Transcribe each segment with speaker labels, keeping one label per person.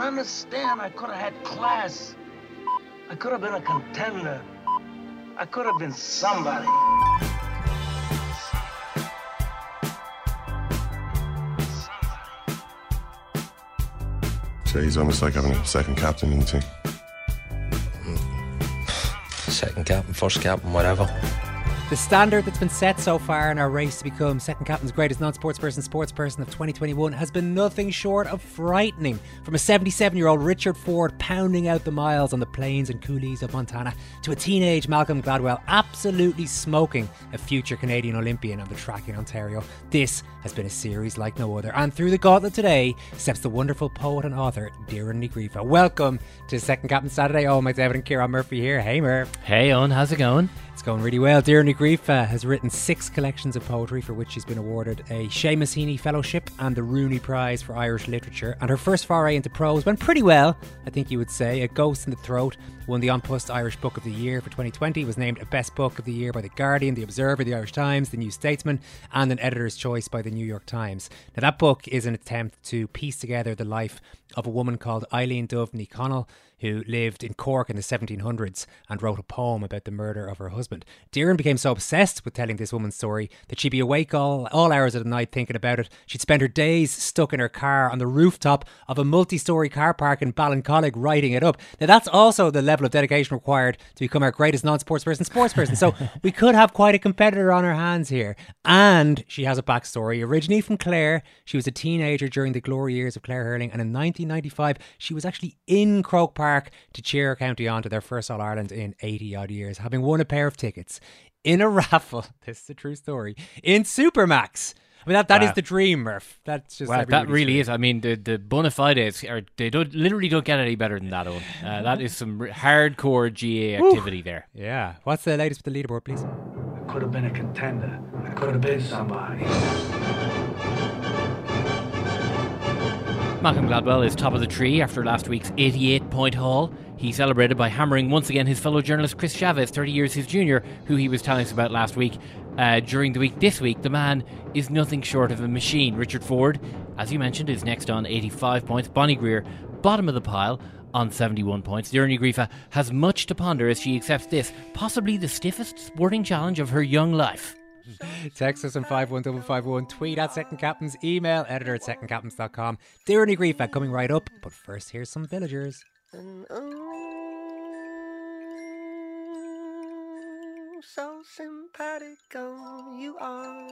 Speaker 1: don't understand. I could have had class. I could have been a contender. I could have been somebody.
Speaker 2: So he's almost like having a second captain in the team.
Speaker 3: Second captain, first captain, whatever.
Speaker 4: The standard that's been set so far in our race to become second captain's greatest non sports person, sports person of 2021 has been nothing short of frightening. From a 77 year old Richard Ford pounding out the miles on the plains and coulees of Montana to a teenage Malcolm Gladwell absolutely smoking a future Canadian Olympian on the track in Ontario. This has been a series like no other. And through the gauntlet today steps the wonderful poet and author, Doireann Ní Ghríofa. Welcome to Second Captain Saturday. Oh, my David and Ciarán Murphy here. Hey, Murph.
Speaker 5: Hey, Eoin, how's it going?
Speaker 4: It's going really well. Doireann Ní Ghríofa has written six collections of poetry for which she's been awarded a Seamus Heaney Fellowship and the Rooney Prize for Irish Literature. And her first foray into prose went pretty well, I think you would say. A Ghost in the Throat won the An Post Irish Book of the Year for 2020, was named a Best Book of the Year by The Guardian, The Observer, The Irish Times, The New Statesman, and an Editor's Choice by The New York Times. Now, that book is an attempt to piece together the life of a woman called Eileen Dubh Ní Chonaill who lived in Cork in the 1700s and wrote a poem about the murder of her husband. Doireann became so obsessed with telling this woman's story that she'd be awake all, all hours of the night thinking about it. She'd spend her days stuck in her car on the rooftop of a multi story car park in Ballincollig writing it up. Now, that's also the level of dedication required to become our greatest non sports person, sports person. So we could have quite a competitor on our hands here. And she has a backstory. Originally from Clare, she was a teenager during the glory years of Clare hurling, and in 1995, she was actually in Croke Park Park to cheer County on to their first All Ireland in 80 odd years, having won a pair of tickets in a raffle. This is a true story. In Supermac's. I mean that that wow. is the dream, Murph. That's just
Speaker 5: wow, that really dream. is. I mean the the bona fides are they don't literally don't get any better than that. one. Uh, that is some hardcore GAA activity Ooh. there.
Speaker 4: Yeah. What's the latest with the leaderboard, please?
Speaker 1: I could have been a contender. I could have been somebody.
Speaker 5: Malcolm Gladwell is top of the tree after last week's 88 point haul. He celebrated by hammering once again his fellow journalist Chris Chavez, 30 years his junior, who he was telling us about last week. Uh, during the week this week, the man is nothing short of a machine. Richard Ford, as you mentioned, is next on 85 points. Bonnie Greer, bottom of the pile on 71 points. Ní Ghríofa has much to ponder as she accepts this, possibly the stiffest sporting challenge of her young life.
Speaker 4: Text us on 51551, tweet at Second Captains, email editor at secondcaptains.com. Doireann Ní Ghríofa coming right up, but first here's some villagers. And, oh, so oh, you are,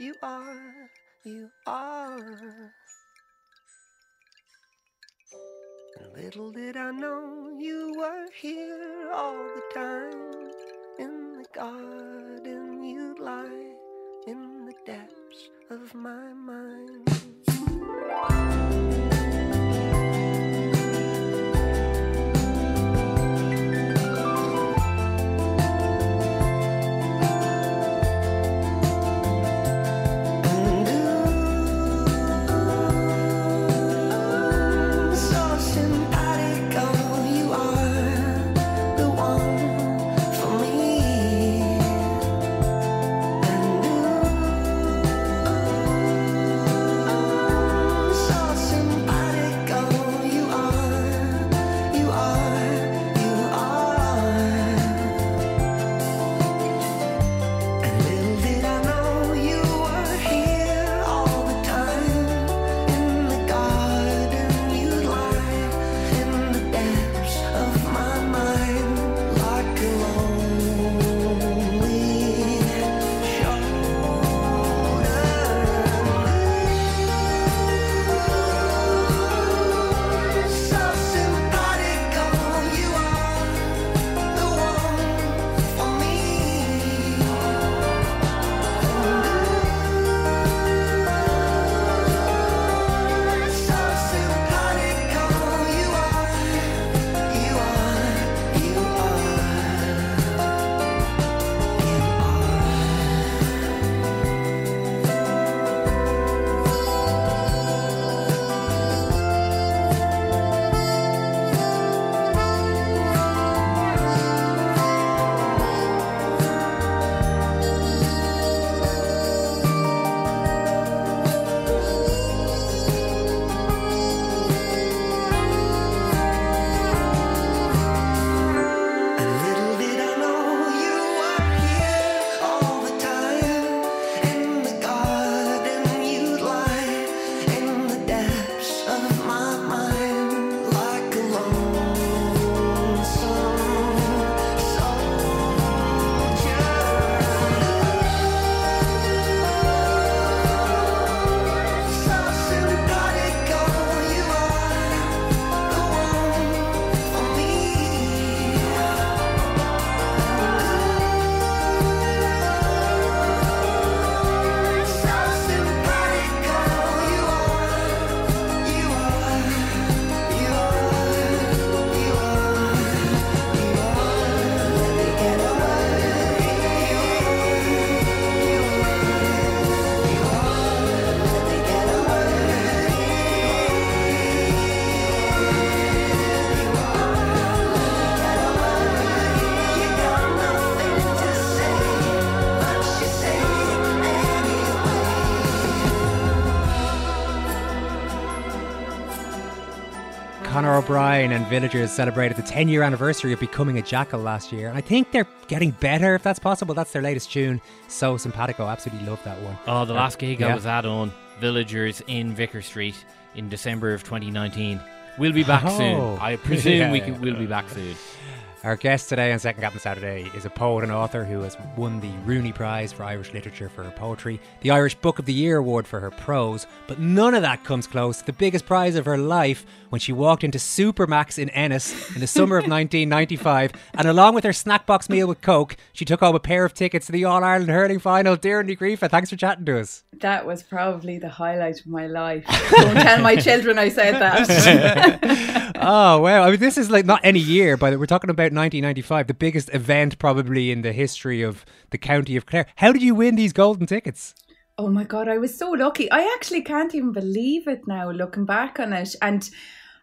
Speaker 4: you are, you are. Little did I know you were here all the time in the garden lie in the depths of my mind. Conor O'Brien and Villagers celebrated the 10 year anniversary of becoming a jackal last year. And I think they're getting better, if that's possible. That's their latest tune. So simpatico. Absolutely love that one.
Speaker 5: Oh, the last uh, gig
Speaker 4: Yeah.
Speaker 5: I was at on Villagers in Vicar Street in December of 2019. We'll be back
Speaker 4: Oh.
Speaker 5: soon. I presume
Speaker 4: Yeah,
Speaker 5: we
Speaker 4: yeah.
Speaker 5: we'll be back soon. Oh.
Speaker 4: Our guest today on Second Captain Saturday is a poet and author who has won the Rooney Prize for Irish Literature for her poetry, the Irish Book of the Year award for her prose, but none of that comes close to the biggest prize of her life when she walked into Supermac's in Ennis in the summer of 1995, and along with her snack box meal with Coke, she took home a pair of tickets to the All Ireland hurling final. Dear Grifa, thanks for chatting to us.
Speaker 6: That was probably the highlight of my life. Don't tell my children I said that.
Speaker 4: oh wow! I mean, this is like not any year, but we're talking about 1995, the biggest event probably in the history of the county of Clare. How did you win these golden tickets?
Speaker 6: oh my god, I was so lucky. I actually can't even believe it now, looking back on it. And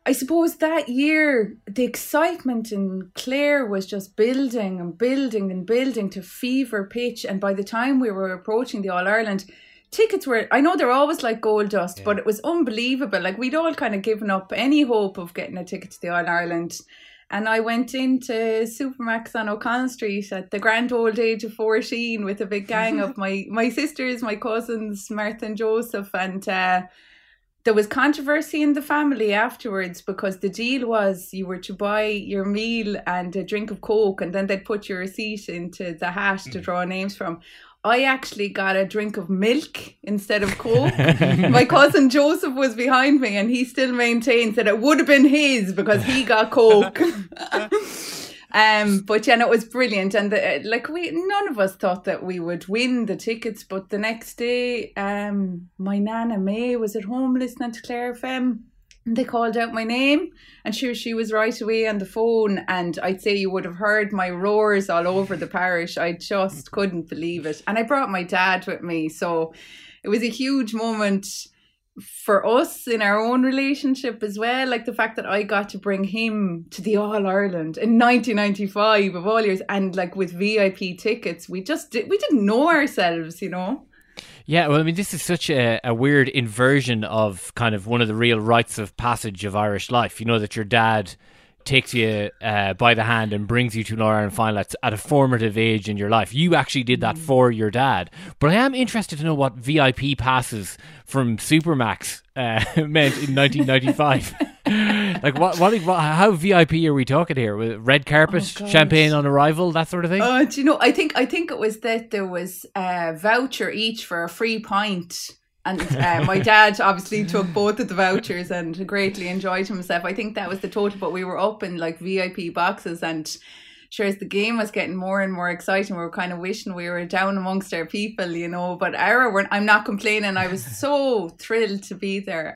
Speaker 6: I suppose that year, the excitement in Clare was just building and building and building to fever pitch. And by the time we were approaching the All Ireland, tickets were, I know they're always like gold dust, but it was unbelievable. Like we'd all kind of given up any hope of getting a ticket to the All Ireland. And I went into Supermac's on O'Connell Street at the grand old age of 14 with a big gang of my, my sisters, my cousins, Martha and Joseph. And uh, there was controversy in the family afterwards because the deal was you were to buy your meal and a drink of Coke, and then they'd put your receipt into the hat to draw names from. I actually got a drink of milk instead of Coke. My cousin Joseph was behind me, and he still maintains that it would have been his because he got Coke. um, but yeah, no, it was brilliant, and the, like we, none of us thought that we would win the tickets. But the next day, um, my nana May was at home listening to Clare FM. They called out my name, and sure, she was right away on the phone. And I'd say you would have heard my roars all over the parish. I just couldn't believe it. And I brought my dad with me, so it was a huge moment for us in our own relationship as well. Like the fact that I got to bring him to the All Ireland in 1995 of all years, and like with VIP tickets, we just did, we didn't know ourselves, you know.
Speaker 5: Yeah, well, I mean, this is such a, a weird inversion of kind of one of the real rites of passage of Irish life. You know, that your dad takes you uh, by the hand and brings you to an Ireland final at, at a formative age in your life. You actually did that for your dad. But I am interested to know what VIP passes from Supermac's uh, meant in 1995. like, what, what, what, how VIP are we talking here? With red carpet,
Speaker 6: Oh,
Speaker 5: champagne on arrival, that sort of thing?
Speaker 6: Oh, do you know? I think I think it was that there was a voucher each for a free pint. And uh, my dad obviously took both of the vouchers and greatly enjoyed himself. I think that was the total, but we were up in like VIP boxes and sure as the game was getting more and more exciting, we were kind of wishing we were down amongst our people, you know. But our, we're- I'm not complaining. I was so thrilled to be there.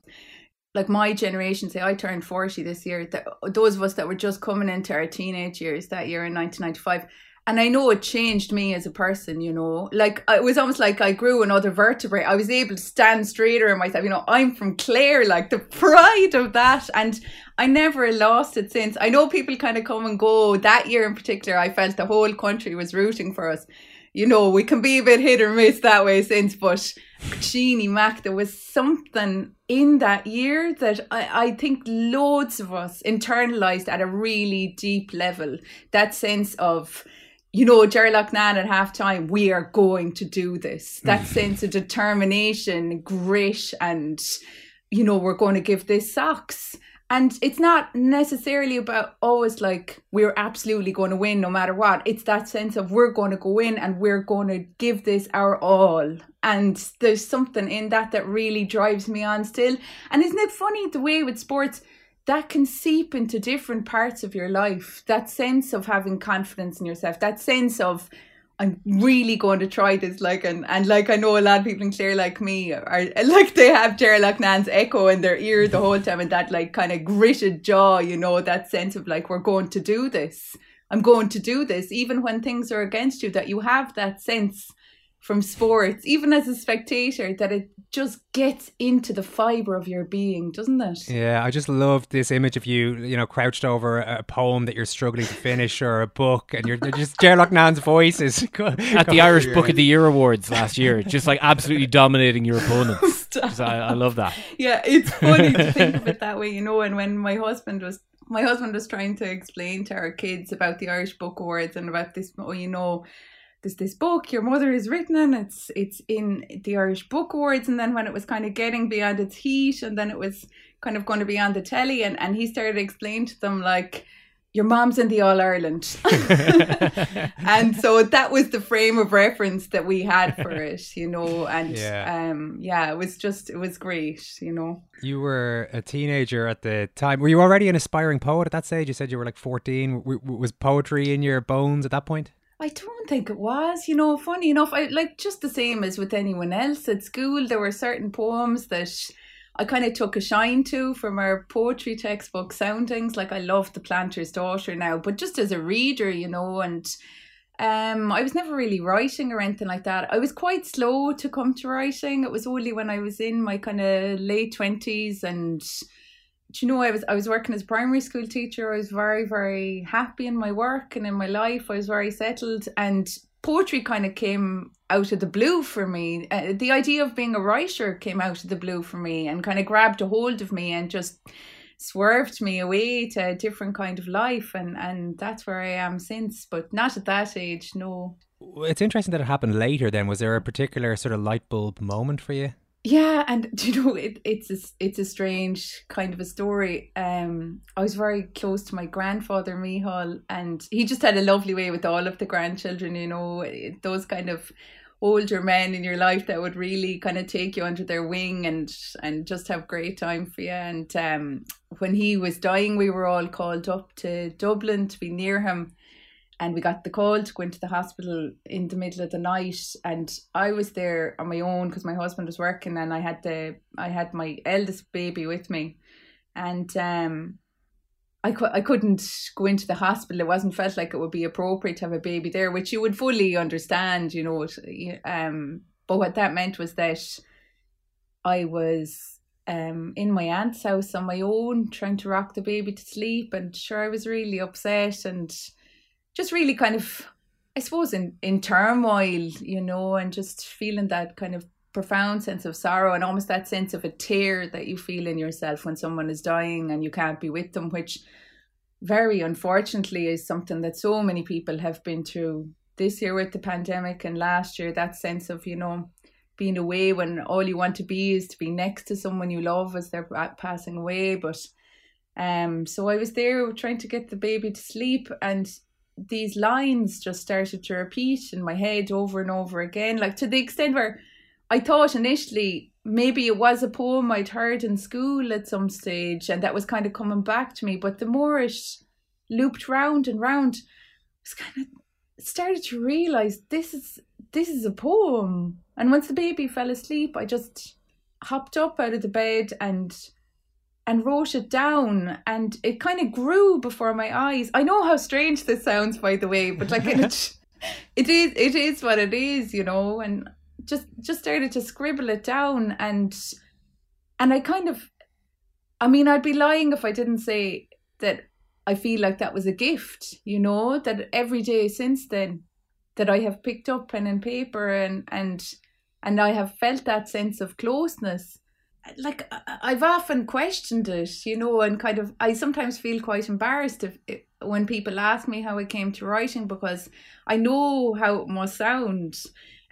Speaker 6: Like my generation, say I turned 40 this year, that, those of us that were just coming into our teenage years that year in 1995. And I know it changed me as a person, you know. Like it was almost like I grew another vertebrae. I was able to stand straighter in myself. You know, I'm from Clare, like the pride of that. And I never lost it since. I know people kind of come and go. That year in particular, I felt the whole country was rooting for us. You know, we can be a bit hit or miss that way since, but Jeannie Mac, there was something in that year that I, I think loads of us internalized at a really deep level. That sense of, you know, Jerry Loughnane at halftime, we are going to do this. Mm. That sense of determination, grit, and, you know, we're going to give this socks. And it's not necessarily about oh, always like we're absolutely going to win no matter what. It's that sense of we're going to go in and we're going to give this our all. And there's something in that that really drives me on still. And isn't it funny the way with sports that can seep into different parts of your life? That sense of having confidence in yourself, that sense of I'm really going to try this, like, and, and like I know a lot of people in Clare like me are like they have Jerry Loughnane's echo in their ear the whole time, and that like kind of gritted jaw, you know, that sense of like we're going to do this. I'm going to do this, even when things are against you. That you have that sense from sports, even as a spectator, that it just gets into the fibre of your being, doesn't it?
Speaker 4: Yeah, I just love this image of you, you know, crouched over a poem that you're struggling to finish or a book, and you're just Jerry Loughnane's voice is
Speaker 5: At the Irish Book of the Year Awards last year, just like absolutely dominating your opponents. I, I love that.
Speaker 6: yeah, it's funny to think of it that way, you know. And when my husband was my husband was trying to explain to our kids about the Irish Book Awards and about this, oh, you know, there's this book your mother has written and it's it's in the Irish Book Awards, and then when it was kind of getting beyond its heat, and then it was kind of going to be on the telly, and and he started explaining to them like your mom's in the All Ireland. and so that was the frame of reference that we had for it, you know. And
Speaker 4: Yeah.
Speaker 6: um yeah, it was just it was great, you know.
Speaker 4: You were a teenager at the time. Were you already an aspiring poet at that stage? You said you were like 14. W- w- was poetry in your bones at that point?
Speaker 6: I don't think it was, you know, funny enough, I like just the same as with anyone else at school, there were certain poems that I kind of took a shine to from our poetry textbook soundings. Like I love The Planter's Daughter now, but just as a reader, you know, and um I was never really writing or anything like that. I was quite slow to come to writing. It was only when I was in my kind of late twenties and do you know I was I was working as a primary school teacher. I was very very happy in my work and in my life. I was very settled and poetry kind of came out of the blue for me. Uh, the idea of being a writer came out of the blue for me and kind of grabbed a hold of me and just swerved me away to a different kind of life and and that's where I am since but not at that age no
Speaker 4: It's interesting that it happened later then. Was there a particular sort of light bulb moment for you?
Speaker 6: Yeah, and you know it, it's a, it's a strange kind of a story. Um, I was very close to my grandfather Mihal, and he just had a lovely way with all of the grandchildren. You know, those kind of older men in your life that would really kind of take you under their wing and and just have great time for you. And um, when he was dying, we were all called up to Dublin to be near him and we got the call to go into the hospital in the middle of the night and i was there on my own because my husband was working and i had the i had my eldest baby with me and um I, cou- I couldn't go into the hospital. It wasn't felt like it would be appropriate to have a baby there, which you would fully understand, you know. Um, but what that meant was that I was um in my aunt's house on my own, trying to rock the baby to sleep, and sure, I was really upset and just really kind of I suppose in in turmoil, you know, and just feeling that kind of profound sense of sorrow and almost that sense of a tear that you feel in yourself when someone is dying and you can't be with them, which very unfortunately is something that so many people have been through this year with the pandemic and last year that sense of you know being away when all you want to be is to be next to someone you love as they're passing away. But um so i was there trying to get the baby to sleep and these lines just started to repeat in my head over and over again like to the extent where i thought initially maybe it was a poem i'd heard in school at some stage and that was kind of coming back to me but the more it looped round and round I was kind of started to realize this is this is a poem. And once the baby fell asleep i just hopped up out of the bed and and wrote it down and it kind of grew before my eyes. I know how strange this sounds by the way but like it, it is it is what it is you know and just just started to scribble it down and and i kind of i mean i'd be lying if i didn't say that i feel like that was a gift you know that every day since then that i have picked up pen and paper and and and i have felt that sense of closeness like I've often questioned it, you know, and kind of I sometimes feel quite embarrassed if, if when people ask me how I came to writing because I know how it must sound,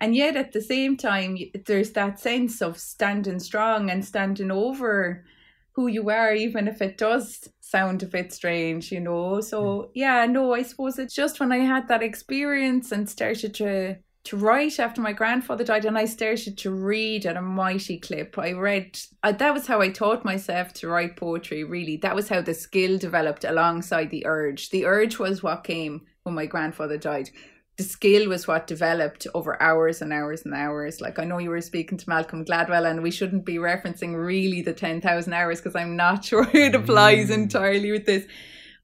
Speaker 6: and yet at the same time there's that sense of standing strong and standing over who you are, even if it does sound a bit strange, you know. So hmm. yeah, no, I suppose it's just when I had that experience and started to to write after my grandfather died and I started to read at a mighty clip. I read, I, that was how I taught myself to write poetry, really. That was how the skill developed alongside the urge. The urge was what came when my grandfather died. The skill was what developed over hours and hours and hours. Like I know you were speaking to Malcolm Gladwell, and we shouldn't be referencing really the 10,000 hours because I'm not sure it applies mm. entirely with this.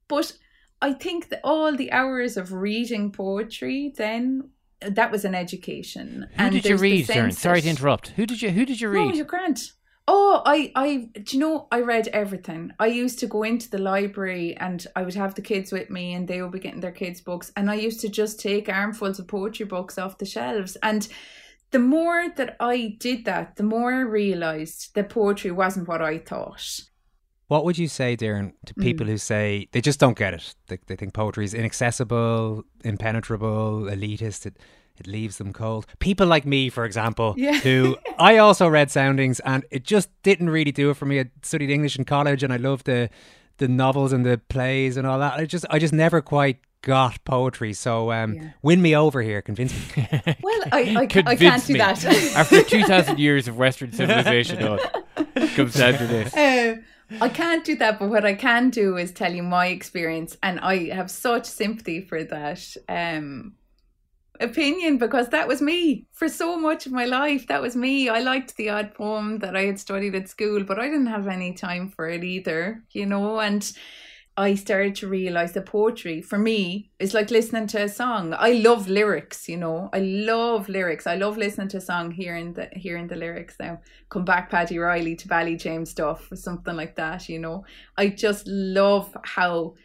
Speaker 6: But I think that all the hours of reading poetry then that was an education.
Speaker 5: Who did you read, Sharon? Sorry to interrupt. Who did you Who did you
Speaker 6: No,
Speaker 5: read?
Speaker 6: you're grand. Oh, I, I, do you know, I read everything. I used to go into the library and I would have the kids with me and they would be getting their kids' books. And I used to just take armfuls of poetry books off the shelves. And the more that I did that, the more I realized that poetry wasn't what I thought.
Speaker 4: What would you say, Doireann, to
Speaker 6: Mm.
Speaker 4: people who say they just don't get it? They, they think poetry is inaccessible, impenetrable, elitist. It, it leaves them cold. People like me, for example,
Speaker 6: Yeah.
Speaker 4: who I also read soundings and it just didn't really do it for me. I studied English in college and I loved the the novels and the plays and all that. I just I just never quite got poetry. So um,
Speaker 6: Yeah.
Speaker 4: win me over here, convince me.
Speaker 6: Well, I, I, I can't do
Speaker 5: me.
Speaker 6: that.
Speaker 5: After 2,000 years of Western civilization, oh, it comes down to this.
Speaker 6: Uh, I can't do that, but what I can do is tell you my experience, and I have such sympathy for that um, opinion because that was me for so much of my life. That was me. I liked the odd poem that I had studied at school, but I didn't have any time for it either, you know, and. I started to realize that poetry for me is like listening to a song. I love lyrics, you know. I love lyrics. I love listening to a song, hearing the hearing the lyrics now come back Paddy Reilly to Ballyjamesduff or something like that, you know. I just love how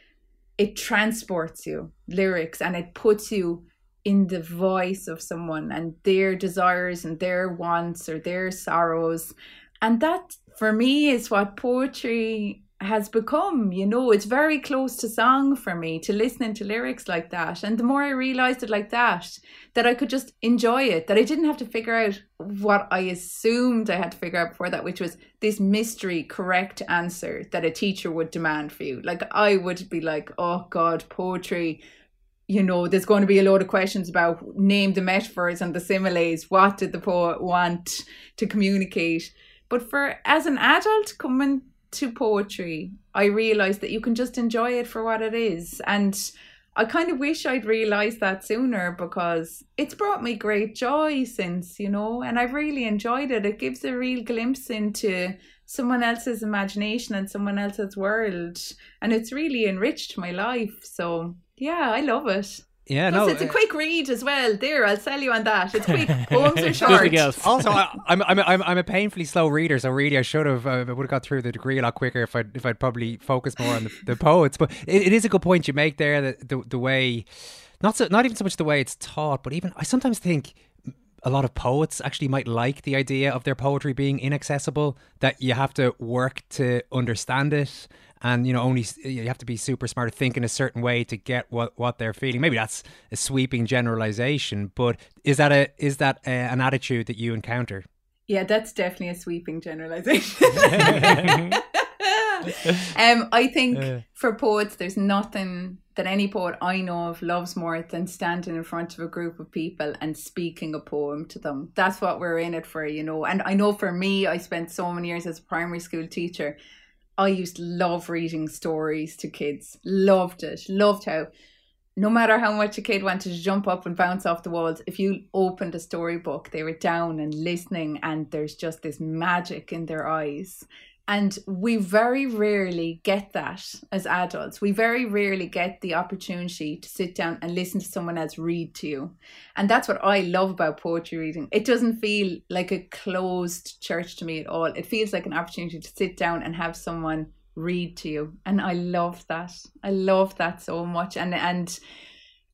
Speaker 6: it transports you, lyrics, and it puts you in the voice of someone and their desires and their wants or their sorrows. And that for me is what poetry has become, you know, it's very close to song for me to listening to lyrics like that. And the more I realized it like that, that I could just enjoy it, that I didn't have to figure out what I assumed I had to figure out before that, which was this mystery correct answer that a teacher would demand for you. Like I would be like, oh God, poetry. You know, there's going to be a lot of questions about name the metaphors and the similes. What did the poet want to communicate? But for as an adult coming to poetry, I realized that you can just enjoy it for what it is. And I kind of wish I'd realized that sooner because it's brought me great joy since, you know, and I've really enjoyed it. It gives a real glimpse into someone else's imagination and someone else's world. And it's really enriched my life. So, yeah, I love it.
Speaker 4: Yeah,
Speaker 6: Plus,
Speaker 4: no.
Speaker 6: it's a
Speaker 4: uh,
Speaker 6: quick read as well. There, I'll sell you on that. It's quick. Poems are short.
Speaker 5: Nothing else.
Speaker 4: also, I, I'm, I'm I'm I'm a painfully slow reader, so really I should have uh, I would have got through the degree a lot quicker if I if I'd probably focused more on the, the poets. But it, it is a good point you make there that the the way, not so not even so much the way it's taught, but even I sometimes think a lot of poets actually might like the idea of their poetry being inaccessible. That you have to work to understand it. And you know, only you have to be super smart, think in a certain way to get what, what they're feeling. Maybe that's a sweeping generalization, but is that a is that a, an attitude that you encounter?
Speaker 6: Yeah, that's definitely a sweeping generalization. um, I think for poets, there's nothing that any poet I know of loves more than standing in front of a group of people and speaking a poem to them. That's what we're in it for, you know. And I know for me, I spent so many years as a primary school teacher. I used to love reading stories to kids. Loved it. Loved how no matter how much a kid wanted to jump up and bounce off the walls, if you opened a storybook, they were down and listening, and there's just this magic in their eyes. And we very rarely get that as adults. We very rarely get the opportunity to sit down and listen to someone else read to you. And that's what I love about poetry reading. It doesn't feel like a closed church to me at all. It feels like an opportunity to sit down and have someone read to you. And I love that. I love that so much. And and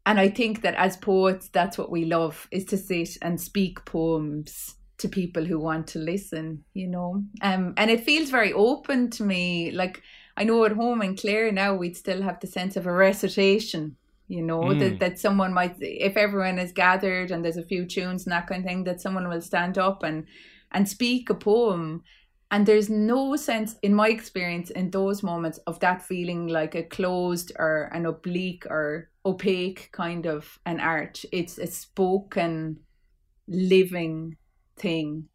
Speaker 6: and I think that as poets, that's what we love is to sit and speak poems to people who want to listen, you know. Um and it feels very open to me. Like I know at home in Clare now we'd still have the sense of a recitation you know
Speaker 5: Mm.
Speaker 6: that, that someone might if everyone is gathered and there's a few tunes and that kind of thing that someone will stand up and and speak a poem and there's no sense in my experience in those moments of that feeling like a closed or an oblique or opaque kind of an art it's a spoken living thing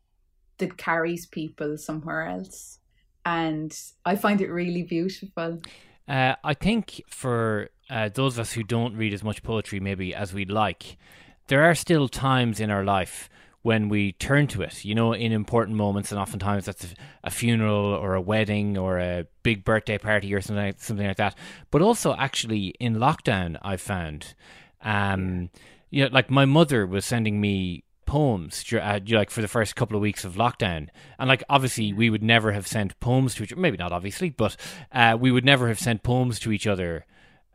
Speaker 6: that carries people somewhere else and i find it really beautiful
Speaker 5: Uh, I think for uh, those of us who don't read as much poetry, maybe as we'd like, there are still times in our life when we turn to it, you know, in important moments, and oftentimes that's a, funeral or a wedding or a big birthday party or something like, something like that. But also, actually, in lockdown, I found, um, you know, like my mother was sending me poems uh, like for the first couple of weeks of lockdown and like obviously we would never have sent poems to each other maybe not obviously but uh, we would never have sent poems to each other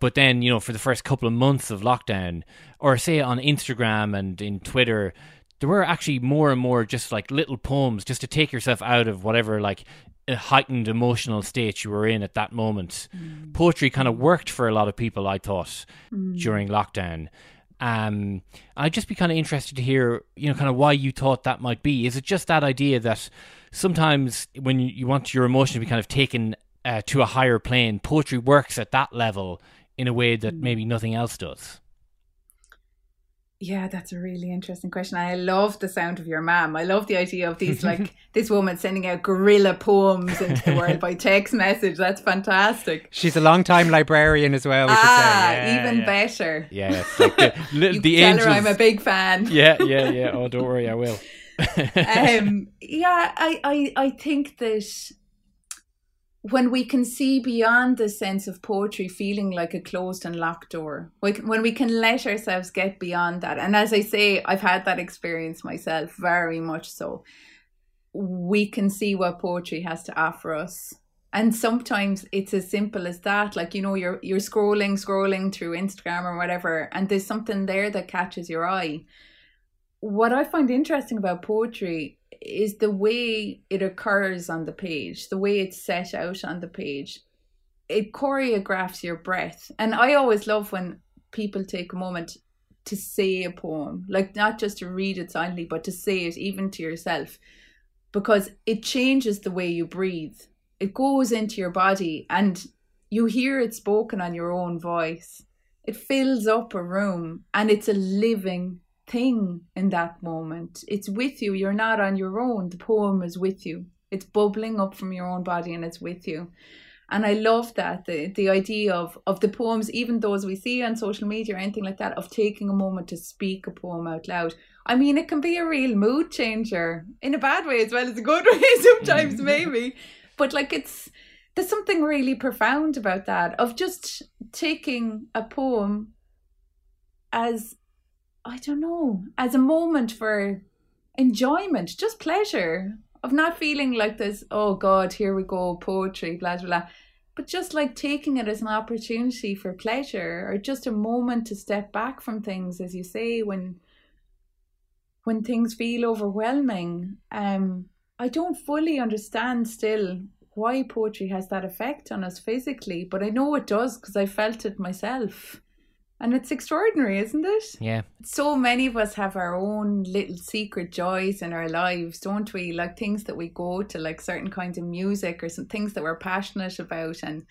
Speaker 5: but then you know for the first couple of months of lockdown or say on instagram and in twitter there were actually more and more just like little poems just to take yourself out of whatever like a heightened emotional state you were in at that moment.
Speaker 6: Mm.
Speaker 5: Poetry kind of worked for a lot of people, I thought, during lockdown. Um, I'd just be kind of interested to hear, you know, kind of why you thought that might be. Is it just that idea that sometimes when you, you want your emotion to be kind of taken uh, to a higher plane, poetry works at that level in a way that maybe nothing else does?
Speaker 6: Yeah, that's a really interesting question. I love the sound of your mom. I love the idea of these like this woman sending out guerrilla poems into the world by text message. That's fantastic.
Speaker 4: She's a long time librarian as well. We
Speaker 6: Ah.
Speaker 4: Yeah,
Speaker 6: even
Speaker 4: yeah.
Speaker 6: better.
Speaker 5: Yeah, it's like the,
Speaker 6: You
Speaker 5: the
Speaker 6: tell
Speaker 5: angels.
Speaker 6: her I'm a big fan.
Speaker 5: yeah, yeah, yeah. Oh, don't worry, I will.
Speaker 6: um, yeah, I, I, I think that when we can see beyond the sense of poetry feeling like a closed and locked door, when we can let ourselves get beyond that, and as I say, I've had that experience myself, very much so. We can see what poetry has to offer us. And sometimes it's as simple as that. Like, you know, you're you're scrolling, scrolling through Instagram or whatever, and there's something there that catches your eye what I find interesting about poetry is the way it occurs on the page, the way it's set out on the page. It choreographs your breath. And I always love when people take a moment to say a poem, like not just to read it silently, but to say it even to yourself, because it changes the way you breathe. It goes into your body and you hear it spoken on your own voice. It fills up a room and it's a living thing in that moment. It's with you. You're not on your own. The poem is with you. It's bubbling up from your own body and it's with you. And I love that the the idea of of the poems, even those we see on social media or anything like that, of taking a moment to speak a poem out loud. I mean, it can be a real mood changer in a bad way as well as a good way sometimes, mm-hmm. maybe. But like it's there's something really profound about that of just taking a poem as I don't know, as a moment for enjoyment, just pleasure of not feeling like this, oh God, here we go, poetry, blah, blah, blah. But just like taking it as an opportunity for pleasure or just a moment to step back from things, as you say, when when things feel overwhelming. Um, I don't fully understand still why poetry has that effect on us physically, but I know it does because I felt it myself. And it's extraordinary, isn't it?
Speaker 5: Yeah.
Speaker 6: so many of us have our own little secret joys in our lives, don't we? Like things that we go to, like certain kinds of music or some things that we're passionate about. And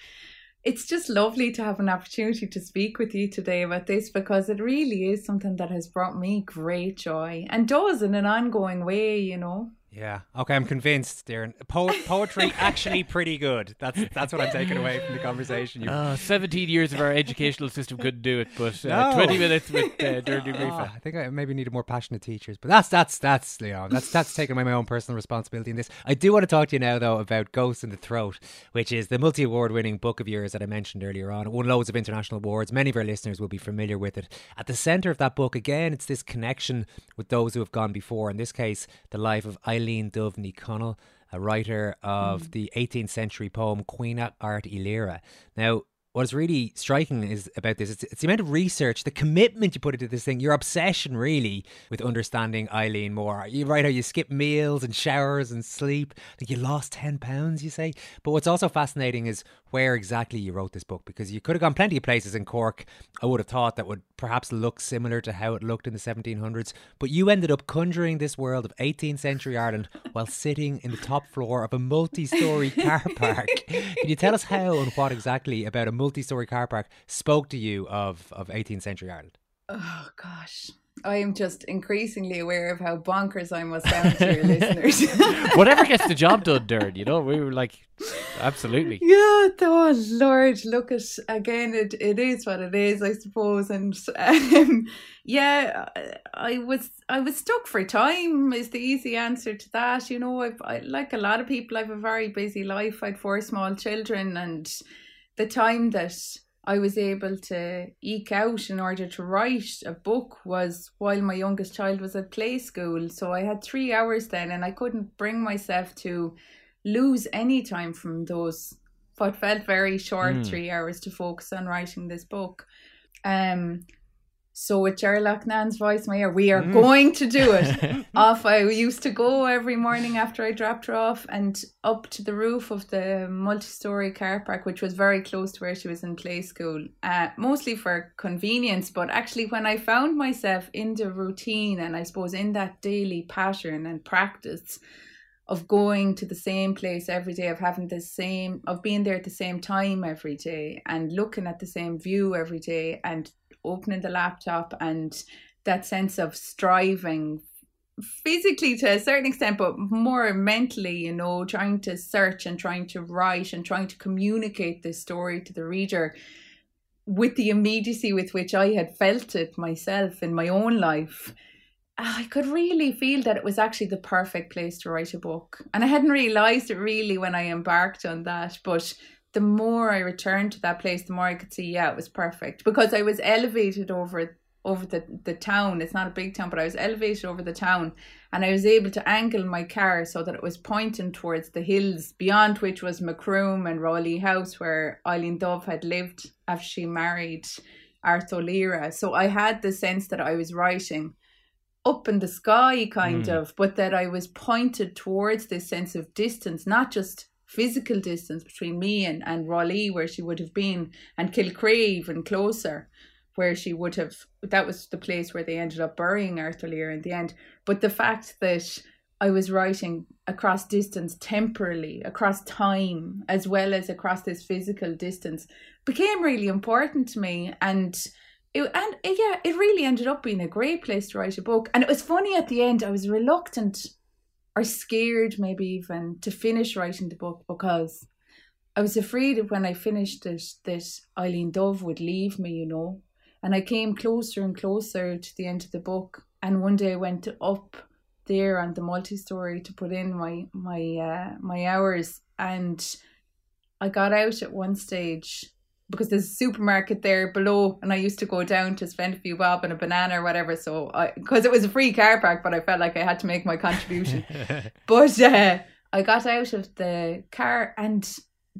Speaker 6: it's just lovely to have an opportunity to speak with you today about this because it really is something that has brought me great joy and does in an ongoing way, you know.
Speaker 4: Yeah. Okay, I'm convinced, Doireann. Po- poetry actually pretty good. That's that's what I'm taking away from the conversation. You
Speaker 5: Uh, 17 years of our educational system couldn't do it, but uh,
Speaker 4: No.
Speaker 5: 20 minutes with uh, Dirty
Speaker 4: Oh,
Speaker 5: Grifa.
Speaker 4: I think I maybe needed more passionate teachers, but that's that's that's you know that's that's taking away my own personal responsibility in this. I do want to talk to you now though about Ghosts in the Throat, which is the multi-award winning book of yours that I mentioned earlier on. It won loads of international awards. Many of our listeners will be familiar with it. At the centre of that book, again, it's this connection with those who have gone before. In this case, the life of Eileen Dubh Ní Chonaill. A writer of mm. the 18th century poem Queen Art Illyra. Now, what's really striking is about this it's, it's the amount of research the commitment you put into this thing your obsession really with understanding eileen more you write how you skip meals and showers and sleep i think you lost 10 pounds you say but what's also fascinating is where exactly you wrote this book because you could have gone plenty of places in cork i would have thought that would perhaps look similar to how it looked in the 1700s but you ended up conjuring this world of 18th century ireland while sitting in the top floor of a multi-story car park can you tell us how and what exactly about a multi-story car park spoke to you of, of 18th century Ireland?
Speaker 6: Oh gosh. I am just increasingly aware of how bonkers I must sound to your listeners.
Speaker 5: Whatever gets the job done, Dirty, you know, we were like, absolutely.
Speaker 6: Yeah, oh Lord, look at again. It it is what it is, I suppose. And um, yeah, I was I was stuck for time. Is the easy answer to that. You know, I've, I like a lot of people. I've a very busy life. I'd four small children, and the time that I was able to eke out in order to write a book was while my youngest child was at play school. So I had three hours then, and I couldn't bring myself to lose any time from those what felt very short
Speaker 5: Mm.
Speaker 6: three hours to focus on writing this book. Um, So with Jerry Nan's voice my ear, we are mm. going to do it. off I used to go every morning after I dropped her off and up to the roof of the multi-story car park, which was very close to where she was in play school. Uh, mostly for convenience, but actually when I found myself in the routine and I suppose in that daily pattern and practice of going to the same place every day, of having the same, of being there at the same time every day, and looking at the same view every day, and opening the laptop, and that sense of striving physically to a certain extent, but more mentally, you know, trying to search and trying to write and trying to communicate this story to the reader with the immediacy with which I had felt it myself in my own life I could really feel that it was actually the perfect place to write a book. And I hadn't realized it really when I embarked on that. But the more I returned to that place, the more I could see, yeah, it was perfect because I was elevated over over the, the town. It's not a big town, but I was elevated over the town and I was able to angle my car so that it was pointing towards the hills beyond which was Macroom and Raleigh House where Eileen Dubh had lived after she married Arthur Lira. So I had the sense that I was writing up in the sky kind mm. of but that i was pointed towards this sense of distance not just physical distance between me and, and Raleigh where she would have been and Kilcrea and closer where she would have that was the place where they ended up burying Arthur Lear in the end but the fact that I was writing across distance temporally across time as well as across this physical distance became really important to me and it, and yeah, it really ended up being a great place to write a book. And it was funny at the end, I was reluctant or scared, maybe even, to finish writing the book because I was afraid of when I finished it that Eileen Dubh would leave me, you know. And I came closer and closer to the end of the book. And one day I went up there on the multi-story to put in my my uh, my hours, and I got out at one stage because there's a supermarket there below and I used to go down to spend a few bob and a banana or whatever so because it was a free car park but I felt like I had to make my contribution. But uh, I got out of the car and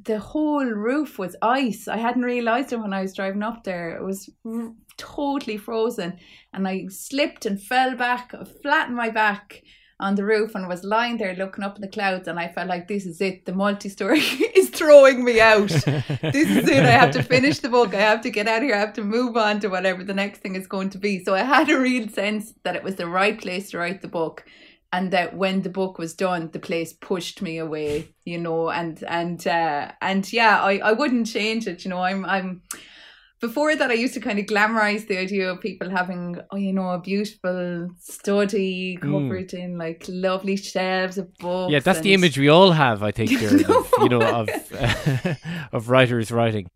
Speaker 6: the whole roof was ice. I hadn't realized it when I was driving up there. It was r- totally frozen and I slipped and fell back flattened my back on the roof and was lying there looking up in the clouds and I felt like this is it. The multi-story is throwing me out. this is it. I have to finish the book. I have to get out of here. I have to move on to whatever the next thing is going to be. So I had a real sense that it was the right place to write the book and that when the book was done the place pushed me away you know and and uh and yeah i i wouldn't change it you know i'm i'm before that, I used to kind of glamorize the idea of people having, oh, you know, a beautiful study hmm. covered mm. in like lovely shelves of books.
Speaker 5: Yeah, that's
Speaker 6: and...
Speaker 5: the image we all have, I think, here, no. of, you know, of of writers writing.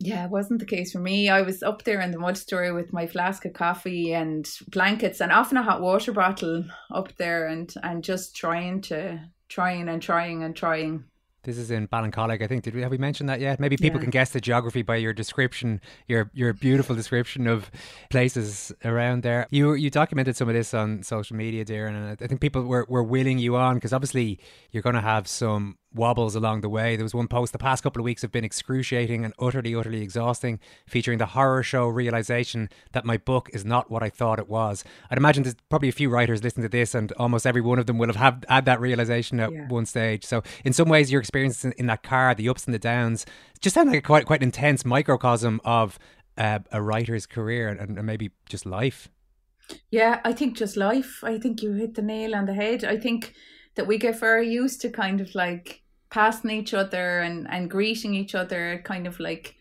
Speaker 6: Yeah, it wasn't the case for me. I was up there in the mud story with my flask of coffee and blankets, and often a hot water bottle up there, and and just trying to trying and trying and trying
Speaker 4: this is in Ballincollig, I think. Did we have we mentioned that yet? Maybe people yeah. can guess the geography by your description, your your beautiful description of places around there. You you documented some of this on social media, Doireann, and I think people were, were willing you on because obviously you're going to have some wobbles along the way. There was one post the past couple of weeks have been excruciating and utterly, utterly exhausting, featuring the horror show realization that my book is not what I thought it was. I'd imagine there's probably a few writers listening to this, and almost every one of them will have had, had that realization at yeah. one stage. So, in some ways, your experience in, in, that car, the ups and the downs, just sound like a quite quite intense microcosm of uh, a writer's career and, and maybe just life.
Speaker 6: Yeah, I think just life. I think you hit the nail on the head. I think that we get very used to kind of like passing each other and, and greeting each other kind of like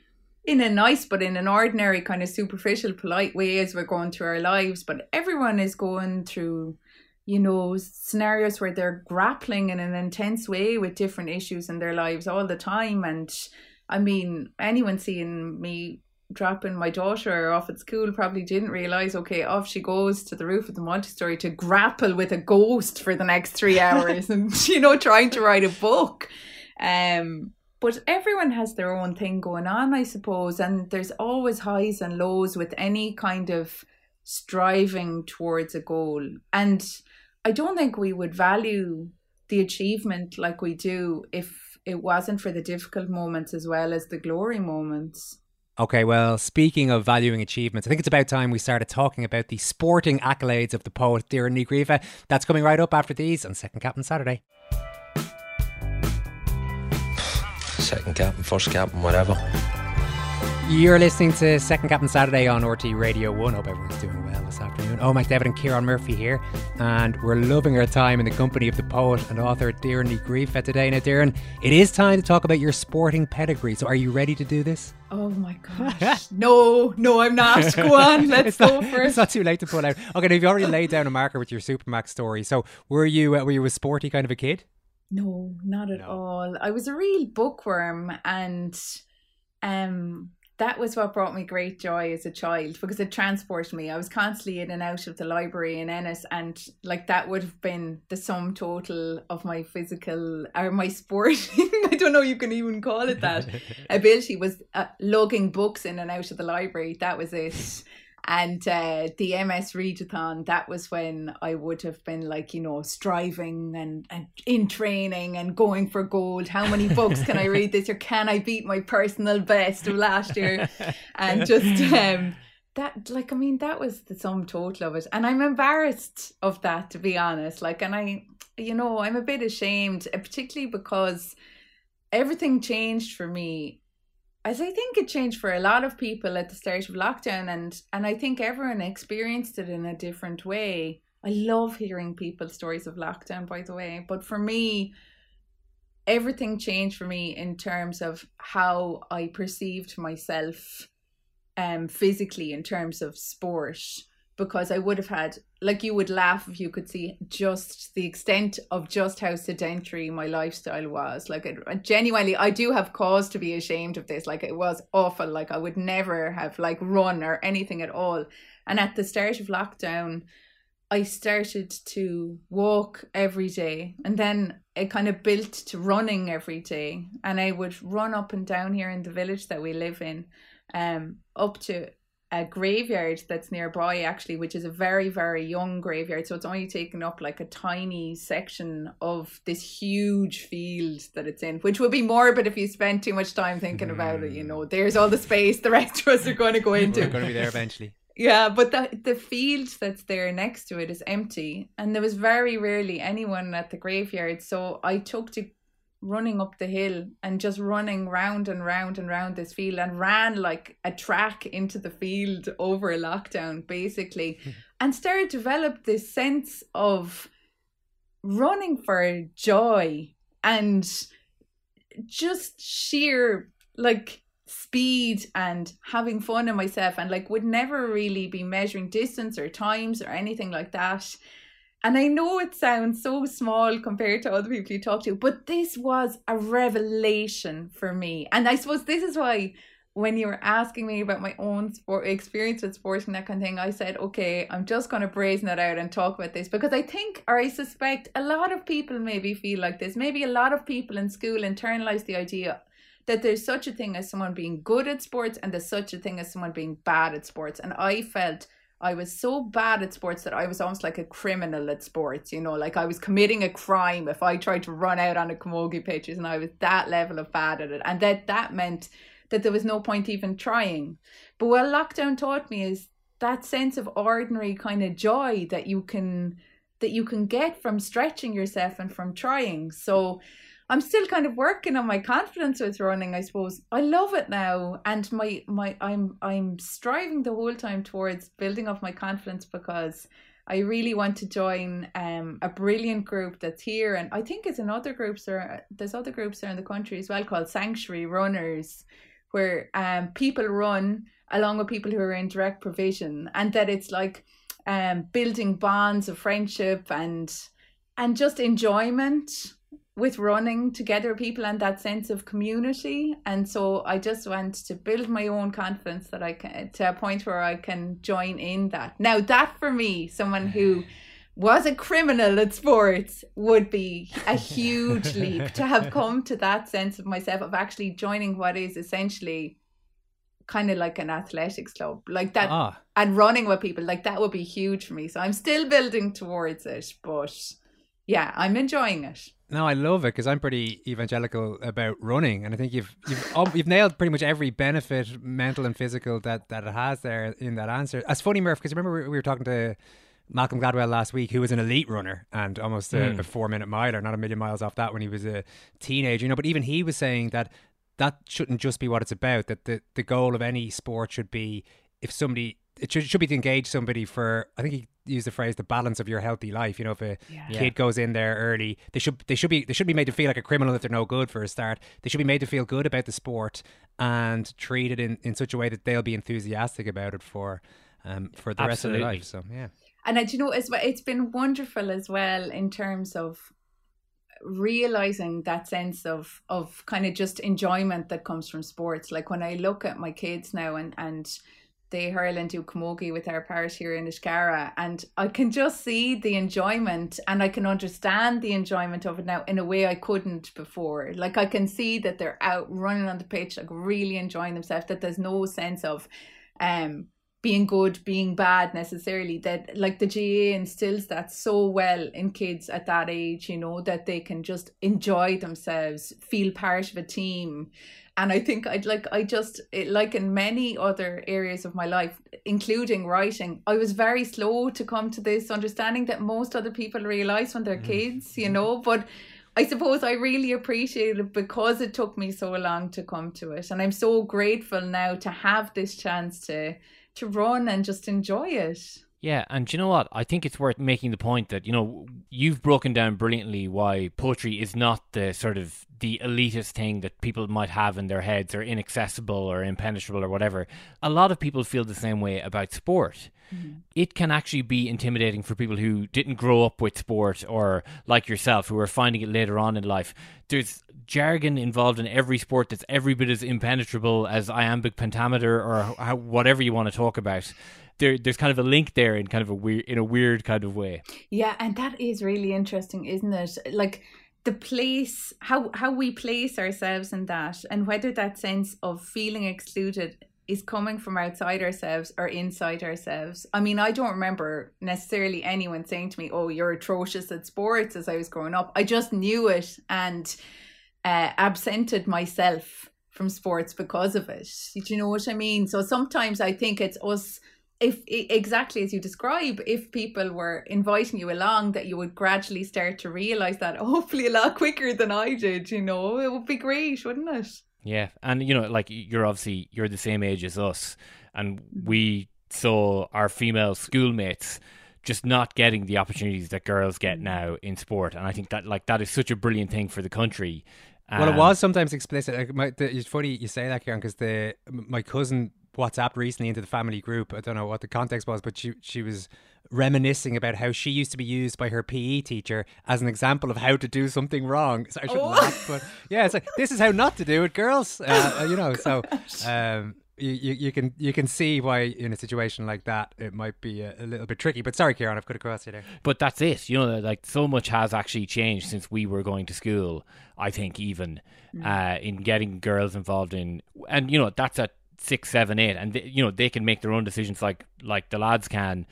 Speaker 6: in a nice but in an ordinary kind of superficial polite way as we're going through our lives. But everyone is going through you know scenarios where they're grappling in an intense way with different issues in their lives all the time. And i mean anyone seeing me dropping my daughter off at school probably didn't realize okay off she goes to the roof of the multi-story to grapple with a ghost for the next three hours and you know trying to write a book. Um but everyone has their own thing going on i suppose and there's always highs and lows with any kind of striving towards a goal. And i don't think we would value the achievement like we do if it wasn't for the difficult moments as well as the glory moments
Speaker 4: Okay, well, speaking of valuing achievements, I think it's about time we started talking about the sporting accolades of the poet Doireann Ní That's coming right up after these on Second Captain Saturday.
Speaker 3: Second captain, first captain, whatever.
Speaker 4: You're listening to Second Captain Saturday on RTÉ Radio 1. Hope everyone's doing well this afternoon. Oh, Mike David and Ciarán Murphy here, and we're loving our time in the company of the poet and author Ní Ghríofa today. Now, Doireann, it is time to talk about your sporting pedigree. So, are you ready to do this?
Speaker 6: Oh my gosh. no, no, I'm not. Go on, let's go
Speaker 4: not,
Speaker 6: for
Speaker 4: It's not too late to pull out. Okay, now you've already laid down a marker with your Supermac's story. So, were you uh, were you a sporty kind of a kid?
Speaker 6: No, not at
Speaker 4: No.
Speaker 6: all. I was a real bookworm and um that was what brought me great joy as a child because it transported me. I was constantly in and out of the library in Ennis and like that would have been the sum total of my physical or my sporting I don't know you can even call it that ability was uh, lugging books in and out of the library. That was it. And uh, the MS Readathon, that was when I would have been like, you know, striving and, and in training and going for gold. How many books can I read this year? Can I beat my personal best of last year? And just um, that, like, I mean, that was the sum total of it. And I'm embarrassed of that, to be honest. Like, and I, you know, I'm a bit ashamed, uh, particularly because everything changed for me as I think it changed for a lot of people at the start of lockdown and and I think everyone experienced it in a different way. I love hearing people's stories of lockdown by the way, but for me everything changed for me in terms of how I perceived myself um physically in terms of sport because I would have had like you would laugh if you could see just the extent of just how sedentary my lifestyle was. Like it, genuinely I do have cause to be ashamed of this. Like it was awful. Like I would never have like run or anything at all. And at the start of lockdown I started to walk every day. And then it kind of built to running every day. And I would run up and down here in the village that we live in um up to a graveyard that's nearby actually which is a very very young graveyard so it's only taken up like a tiny section of this huge field that it's in which would be morbid if you spent too much time thinking about it you hmm. know there's all the space the rest of us are going to go into
Speaker 4: We're going to be there eventually.
Speaker 6: yeah, but the the field that's there next to it is empty, and there was very rarely anyone at the graveyard. So I took to running up the hill and just running round and round and round this field and ran like a track into the field over a lockdown basically and started to develop this sense of running for joy and just sheer like speed and having fun in myself and like would never really be measuring distance or times or anything like that. And I know it sounds so small compared to other people you talk to, but this was a revelation for me. And I suppose this is why when you were asking me about my own sport experience with sports and that kind of thing, I said, okay, I'm just going to brazen it out and talk about this because I think, or I suspect, a lot of people maybe feel like this. Maybe a lot of people in school internalize the idea that there's such a thing as someone being good at sports and there's such a thing as someone being bad at sports. And I felt I was so bad at sports that I was almost like a criminal at sports, you know, like I was committing a crime if I tried to run out on a camogie pitches and I was that level of bad at it. And that that meant that there was no point even trying. But what lockdown taught me is that sense of ordinary kind of joy that you can that you can get from stretching yourself and from trying. So I'm still kind of working on my confidence with running, I suppose. I love it now and my my I'm I'm striving the whole time towards building up my confidence because I really want to join um a brilliant group that's here and I think it's in other groups or there's other groups around the country as well called Sanctuary Runners where um people run along with people who are in direct provision and that it's like um building bonds of friendship and and just enjoyment with running together people and that sense of community. And so i just want to build my own confidence that i can to a point where i can join in that. Now that for me someone who was a criminal at sports would be a huge leap to have come to that sense of myself of actually joining what is essentially kind of like an athletics club like that
Speaker 4: Ah,
Speaker 6: and running with people like that would be huge for me. So i'm still building towards it but yeah i'm enjoying it
Speaker 4: No, I love it because I'm pretty evangelical about running, and I think you've you've um, you've nailed pretty much every benefit, mental and physical, that that it has there in that answer. That's funny, Murph, because remember we were talking to Malcolm Gladwell last week, who was an elite runner and almost a,
Speaker 5: Mm.
Speaker 4: a four minute miler, not a million miles off that when he was a teenager. You know, but even he was saying that that shouldn't just be what it's about. That the the goal of any sport should be if somebody it should, should be to engage somebody for I think he used the phrase the balance of your healthy life. You know, if a
Speaker 6: Yeah.
Speaker 4: kid goes in there early, they should they should be they should be made to feel like a criminal if they're no good for a start. They should be made to feel good about the sport and treated in, in such a way that they'll be enthusiastic about it for um for the rest of their life. So yeah.
Speaker 6: And uh, do you know, as well, it's been wonderful as well in terms of realizing that sense of of kind of just enjoyment that comes from sports. Like when I look at my kids now and and they hurl do camogie with our parish here in Inniscarra and I can just see the enjoyment and I can understand the enjoyment of it now in a way I couldn't before. Like I can see that they're out running on the pitch, like really enjoying themselves, that there's no sense of um being good, being bad necessarily. That like the GAA instills that so well in kids at that age, you know, that they can just enjoy themselves, feel part of a team. And I think I'd like I just it, like in many other areas of my life, including writing, I was very slow to come to this understanding that most other people realize when they're mm-hmm. kids, you mm-hmm. know, but I suppose I really appreciate it because it took me so long to come to it. And I'm so grateful now to have this chance to to run and just enjoy it.
Speaker 5: Yeah, and you know what? I think it's worth making the point that, you know, you've broken down brilliantly why poetry is not the sort of the elitist thing that people might have in their heads or inaccessible or impenetrable or whatever. A lot of people feel the same way about sport. Mm-hmm. It can actually be intimidating for people who didn't grow up with sport or like yourself who are finding it later on in life. There's jargon involved in every sport that's every bit as impenetrable as iambic pentameter or how, whatever you want to talk about there there's kind of a link there in kind of a weird in a weird kind of way.
Speaker 6: Yeah, and that is really interesting, isn't it? Like the place how how we place ourselves in that and whether that sense of feeling excluded is coming from outside ourselves or inside ourselves. I mean, I don't remember necessarily anyone saying to me, "Oh, you're atrocious at sports." As I was growing up, I just knew it and uh, absented myself from sports because of it. Do you know what I mean? So sometimes I think it's us if exactly as you describe if people were inviting you along that you would gradually start to realize that hopefully a lot quicker than i did you know it would be great wouldn't it
Speaker 5: Yeah, and you know, like you're obviously you're the same age as us, and we saw our female schoolmates just not getting the opportunities that girls get now in sport, and I think that like that is such a brilliant thing for the country.
Speaker 4: Well, it
Speaker 5: Um,
Speaker 4: was sometimes explicit. Like my, the, it's funny you say that, Ciarán, because the my cousin WhatsApped recently into the family group. I don't know what the context was, but she she was reminiscing about how she used to be used by her PE teacher as an example of how to do something wrong. So I shouldn't
Speaker 6: Oh.
Speaker 4: laugh, but yeah, it's like this is how not to do it, girls. Uh, you know, so um, you, you you can you can see why in a situation like that it might be a, a little bit tricky. But sorry, Ciarán, I've cut across you there.
Speaker 5: but that's it. You know, like so much has actually changed since we were going to school. I think even uh, in getting girls involved in, and you know, that's at six, seven, eight, and they, you know they can make their own decisions like like the lads can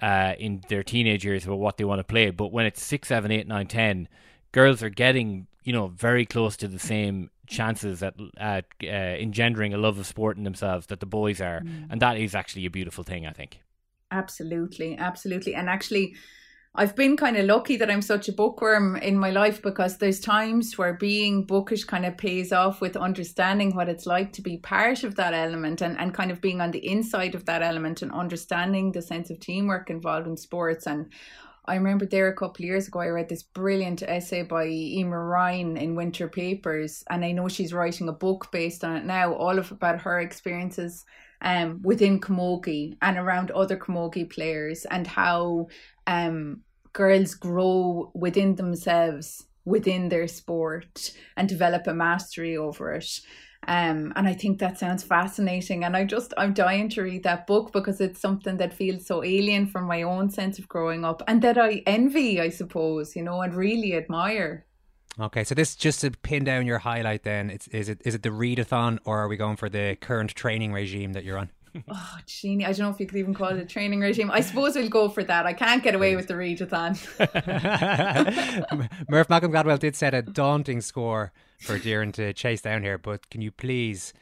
Speaker 5: uh, in their teenage years about what they want to play. But when it's six, seven, eight, nine, ten, girls are getting you know very close to the same chances at at uh, engendering a love of sport in themselves that the boys are, and that is actually a beautiful thing. I think.
Speaker 6: Absolutely, absolutely. And actually, I've been kind of lucky that I'm such a bookworm in my life because there's times where being bookish kind of pays off with understanding what it's like to be part of that element and, and kind of being on the inside of that element and understanding the sense of teamwork involved in sports. And I remember there a couple of years ago, I read this brilliant essay by Emma Ryan in Winter Papers, and I know she's writing a book based on it now, all of about her experiences um, within Camogie and around other Camogie players, and how um, girls grow within themselves, within their sport, and develop a mastery over it. Um, and I think that sounds fascinating. And I just, I'm dying to read that book because it's something that feels so alien from my own sense of growing up and that I envy, I suppose, you know, and really admire.
Speaker 4: Okay, so this just to pin down your highlight. Then it's is it is it the readathon or are we going for the current training regime that you're on?
Speaker 6: oh, Jeannie, I don't know if you could even call it a training regime. I suppose we'll go for that. I can't get away with the readathon.
Speaker 4: Murph Malcolm Gladwell did set a daunting score for Doireann to chase down here, but can you please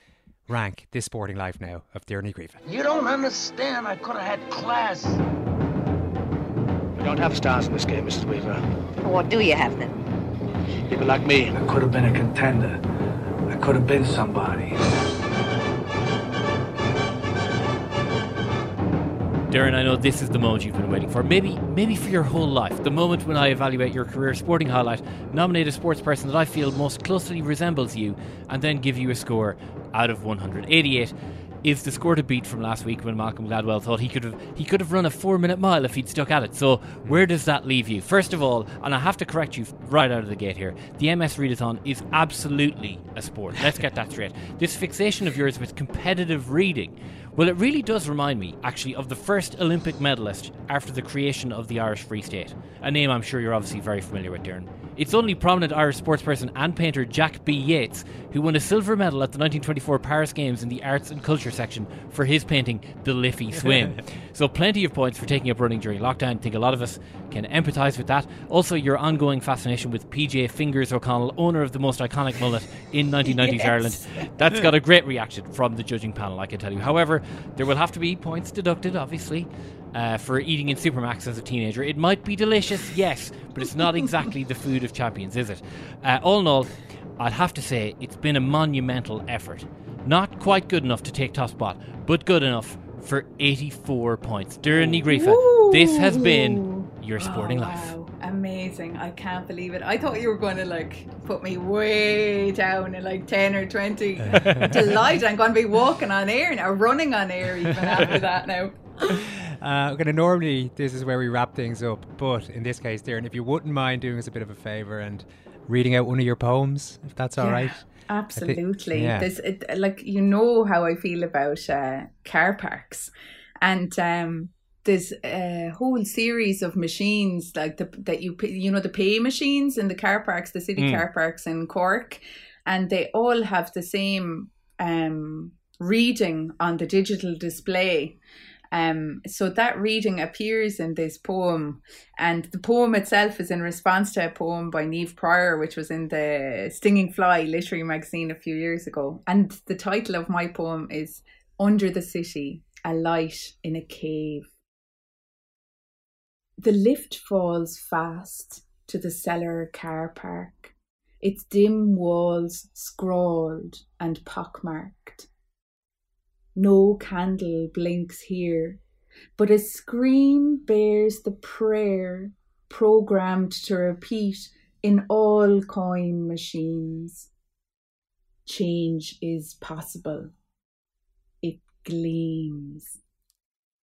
Speaker 4: rank this sporting life now of Doireann Griffin?
Speaker 1: You don't understand. I could have had class.
Speaker 7: We don't have stars in this game, Mrs. Weaver.
Speaker 8: What do you have then?
Speaker 7: People like me.
Speaker 1: I could have been a contender. I could have been somebody.
Speaker 5: Doireann, I know this is the moment you've been waiting for. Maybe, maybe for your whole life. The moment when I evaluate your career sporting highlight, nominate a sports person that I feel most closely resembles you, and then give you a score out of 188 is the score to beat from last week when Malcolm Gladwell thought he could have he could have run a four minute mile if he'd stuck at it. So where does that leave you? First of all, and I have to correct you right out of the gate here, the MS Readathon is absolutely a sport. Let's get that straight. This fixation of yours with competitive reading well, it really does remind me, actually, of the first Olympic medalist after the creation of the Irish Free State. A name I'm sure you're obviously very familiar with, Doireann. It's only prominent Irish sportsperson and painter Jack B. Yeats who won a silver medal at the 1924 Paris Games in the Arts and Culture section for his painting The Liffey Swim. so, plenty of points for taking up running during lockdown. I think a lot of us can empathise with that. Also, your ongoing fascination with PJ Fingers O'Connell, owner of the most iconic mullet in 1990s yes. Ireland. That's got a great reaction from the judging panel, I can tell you. However, there will have to be points deducted, obviously uh, for eating in Supermac's as a teenager. It might be delicious, yes, but it's not exactly the food of champions, is it? Uh, all in all, I'd have to say it's been a monumental effort. Not quite good enough to take top spot, but good enough for 84 points. Doireann Ní Ghríofa, this has been your sporting
Speaker 6: oh,
Speaker 5: wow. life.
Speaker 6: Amazing. I can't believe it. I thought you were going to like put me way down in like 10 or 20. Delighted. I'm going to be walking on air now, running on air even after that now.
Speaker 4: Uh, going to normally this is where we wrap things up, but in this case, Doireann, if you wouldn't mind doing us a bit of a favor and reading out one of your poems, if that's all
Speaker 6: yeah,
Speaker 4: right.
Speaker 6: Absolutely. Think, yeah. There's it, like you know how I feel about uh, car parks, and um, there's a whole series of machines like the that you you know the pay machines in the car parks, the city mm. car parks in Cork, and they all have the same um, reading on the digital display. Um, so that reading appears in this poem, and the poem itself is in response to a poem by Niamh Prior, which was in the Stinging Fly literary magazine a few years ago. And the title of my poem is Under the City, a Light in a Cave. The lift falls fast to the cellar car park, its dim walls scrawled and pockmarked. No candle blinks here, but a screen bears the prayer programmed to repeat in all coin machines. Change is possible. It gleams.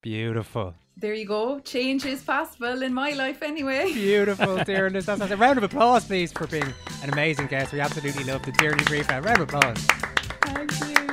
Speaker 4: Beautiful.
Speaker 6: There you go. Change is possible in my life anyway.
Speaker 4: Beautiful, Doireann. That's, that's a round of applause, please, for being an amazing guest. We absolutely love the Doireann Grief. Round of applause.
Speaker 6: Thank you.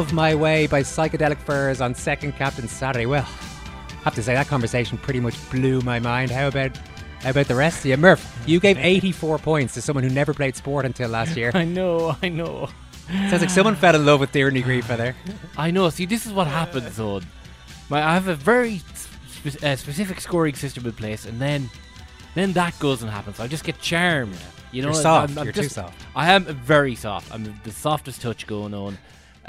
Speaker 4: Love My Way by Psychedelic Furs on Second Captain Saturday. Well, I have to say that conversation pretty much blew my mind. How about how about the rest of you? Murph, you gave 84 points to someone who never played sport until last year.
Speaker 5: I know, I know.
Speaker 4: Sounds like someone fell in love with Tierney Ghríofa there.
Speaker 5: I know. See, this is what happens, though. My, I have a very spe- uh, specific scoring system in place, and then then that goes and happens. I just get charmed. You know,
Speaker 4: You're soft.
Speaker 5: I'm, I'm
Speaker 4: You're too soft.
Speaker 5: I am very soft. I'm the softest touch going on.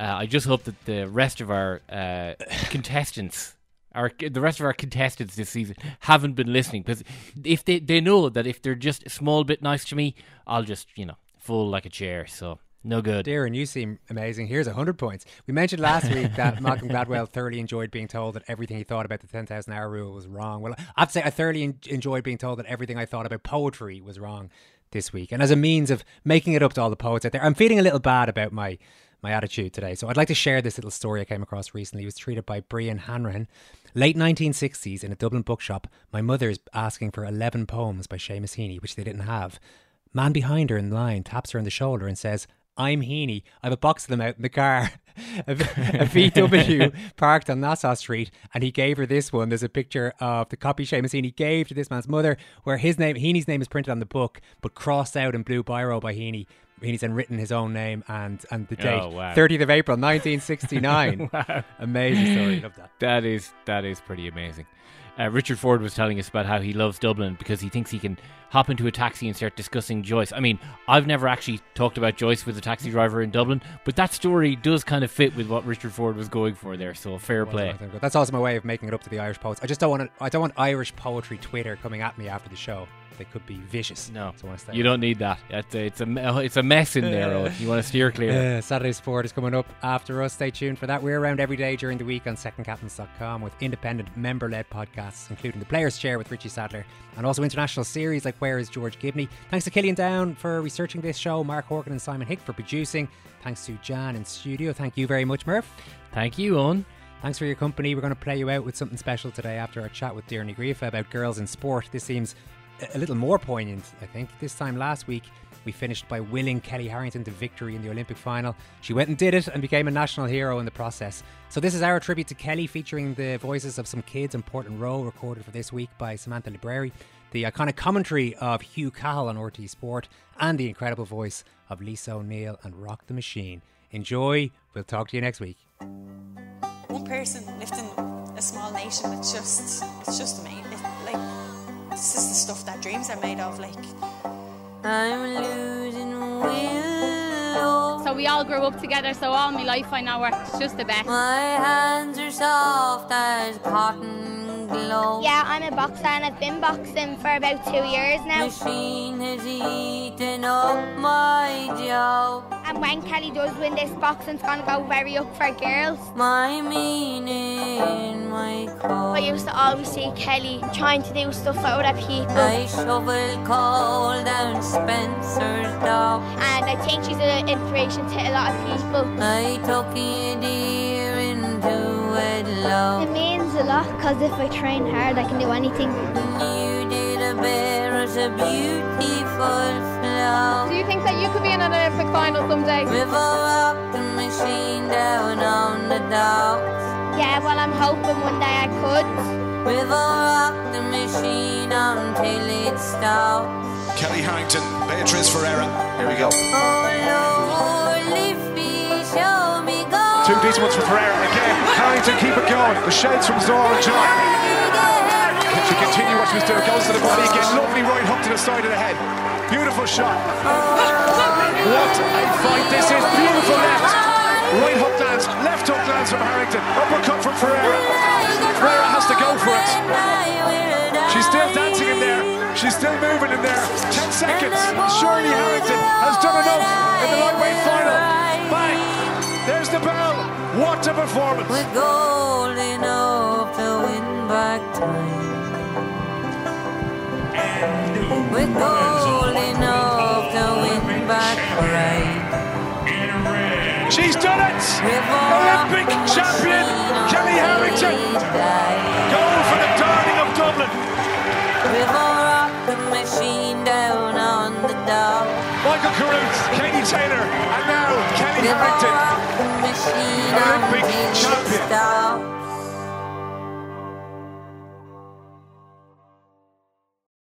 Speaker 5: Uh, I just hope that the rest of our uh, contestants, our the rest of our contestants this season, haven't been listening because if they they know that if they're just a small bit nice to me, I'll just you know fall like a chair. So no good.
Speaker 4: Darren, you seem amazing. Here's 100 points. We mentioned last week that Malcolm Gladwell thoroughly enjoyed being told that everything he thought about the 10,000 hour rule was wrong. Well, I'd say, I thoroughly enjoyed being told that everything I thought about poetry was wrong this week. And as a means of making it up to all the poets out there, I'm feeling a little bad about my. My attitude today. So I'd like to share this little story I came across recently. It was treated by Brian Hanrahan. Late 1960s in a Dublin bookshop, my mother's asking for 11 poems by Seamus Heaney, which they didn't have. Man behind her in line taps her on the shoulder and says, I'm Heaney. I have a box of them out in the car. a, a VW parked on Nassau Street, and he gave her this one. There's a picture of the copy Seamus Heaney gave to this man's mother, where his name, Heaney's name, is printed on the book, but crossed out in blue biro by Heaney. Then written his own name and and the date,
Speaker 5: Oh, wow.
Speaker 4: 30th of April, 1969. wow. Amazing story. Love that.
Speaker 5: That is that is pretty amazing. Uh, Richard Ford was telling us about how he loves Dublin because he thinks he can hop into a taxi and start discussing Joyce. I mean, I've never actually talked about Joyce with a taxi driver in Dublin, but that story does kind of fit with what Richard Ford was going for there. So fair play.
Speaker 4: That's also my way of making it up to the Irish poets. I just don't want to, I don't want Irish poetry Twitter coming at me after the show. They could be vicious.
Speaker 5: No,
Speaker 4: so I want to stay
Speaker 5: you don't need that. It's a, it's a it's a mess in there. Eoin. You want to steer clear.
Speaker 4: Uh, Saturday Sport is coming up after us. Stay tuned for that. We're around every day during the week on secondcaptains.com with independent member led podcasts, including the Players Chair with Richie Sadlier and also international series like Where is George Gibney. Thanks to Killian Down for researching this show, Mark Horgan and Simon Hick for producing. Thanks to Jan in studio. Thank you very much, Murph.
Speaker 5: Thank you, Eoin.
Speaker 4: Thanks for your company. We're going to play you out with something special today after our chat with Tierney Ghríofa about girls in sport. This seems a- little more poignant, I think. This time last week, we finished by willing Kellie Harrington to victory in the Olympic final. She went and did it and became a national hero in the process. So, this is our tribute to Kellie, featuring the voices of some kids in Portland Row, recorded for this week by Samantha Libreri, the iconic commentary of Hugh Cahill on RTÉ Sport, and the incredible voice of Lisa O'Neill and Rock the Machine. Enjoy. We'll talk to you next week.
Speaker 9: one person lifting a small nation it's just it's just amazing this is the stuff that dreams are made of like
Speaker 10: I'm losing will.
Speaker 11: So we all grew up together, so all my life I know her. It's just the best.
Speaker 10: My hands are soft as cotton glow.
Speaker 12: Yeah, I'm a boxer and I've been boxing for about two years now.
Speaker 10: Machine has eaten up my joe.
Speaker 12: And when Kellie does win this, boxing's gonna go very up for girls.
Speaker 10: My meaning, my
Speaker 12: I used to always see Kellie trying to do stuff for other people.
Speaker 10: I shovel coal down Spencer's dog.
Speaker 12: And I think she's an inspiration to a lot of people.
Speaker 10: I took a deer
Speaker 12: lot because if I train hard, I can do anything.
Speaker 10: You did a bear as a beautiful flower.
Speaker 11: Do you think that you could be in an Olympic final someday?
Speaker 10: River rocked the machine down on the docks.
Speaker 12: Yeah, well, I'm hoping one day I could.
Speaker 10: River rocked the machine until it stopped.
Speaker 13: Kellie Harrington, Beatriz Ferreira. Here we go.
Speaker 10: Oh
Speaker 7: Two decent ones for Ferreira again. Harrington, keep it going. The shouts from Zaur and John. She continue what she was doing? Goes to the body again. Lovely right hook to the side of the head. Beautiful shot. What a fight this is. Beautiful left. Right hook lands. Left hook lands from Harrington. Uppercut from Ferreira. Ferreira has to go for it. She's still dancing in there. She's still moving in there. Ten seconds. Surely Harrington has done enough in the lightweight final. There's the bell. What a performance.
Speaker 10: With golden enough to win back time. With golden enough to win back right.
Speaker 7: She's done it! Olympic champion Kellie Harrington! Goal for the darling of Dublin!
Speaker 10: River rock the machine down on the dock.
Speaker 7: Michael Carruth, Katie Taylor, and now
Speaker 10: Kellie
Speaker 7: Harrington.
Speaker 10: rock machine on
Speaker 7: Olympic champion.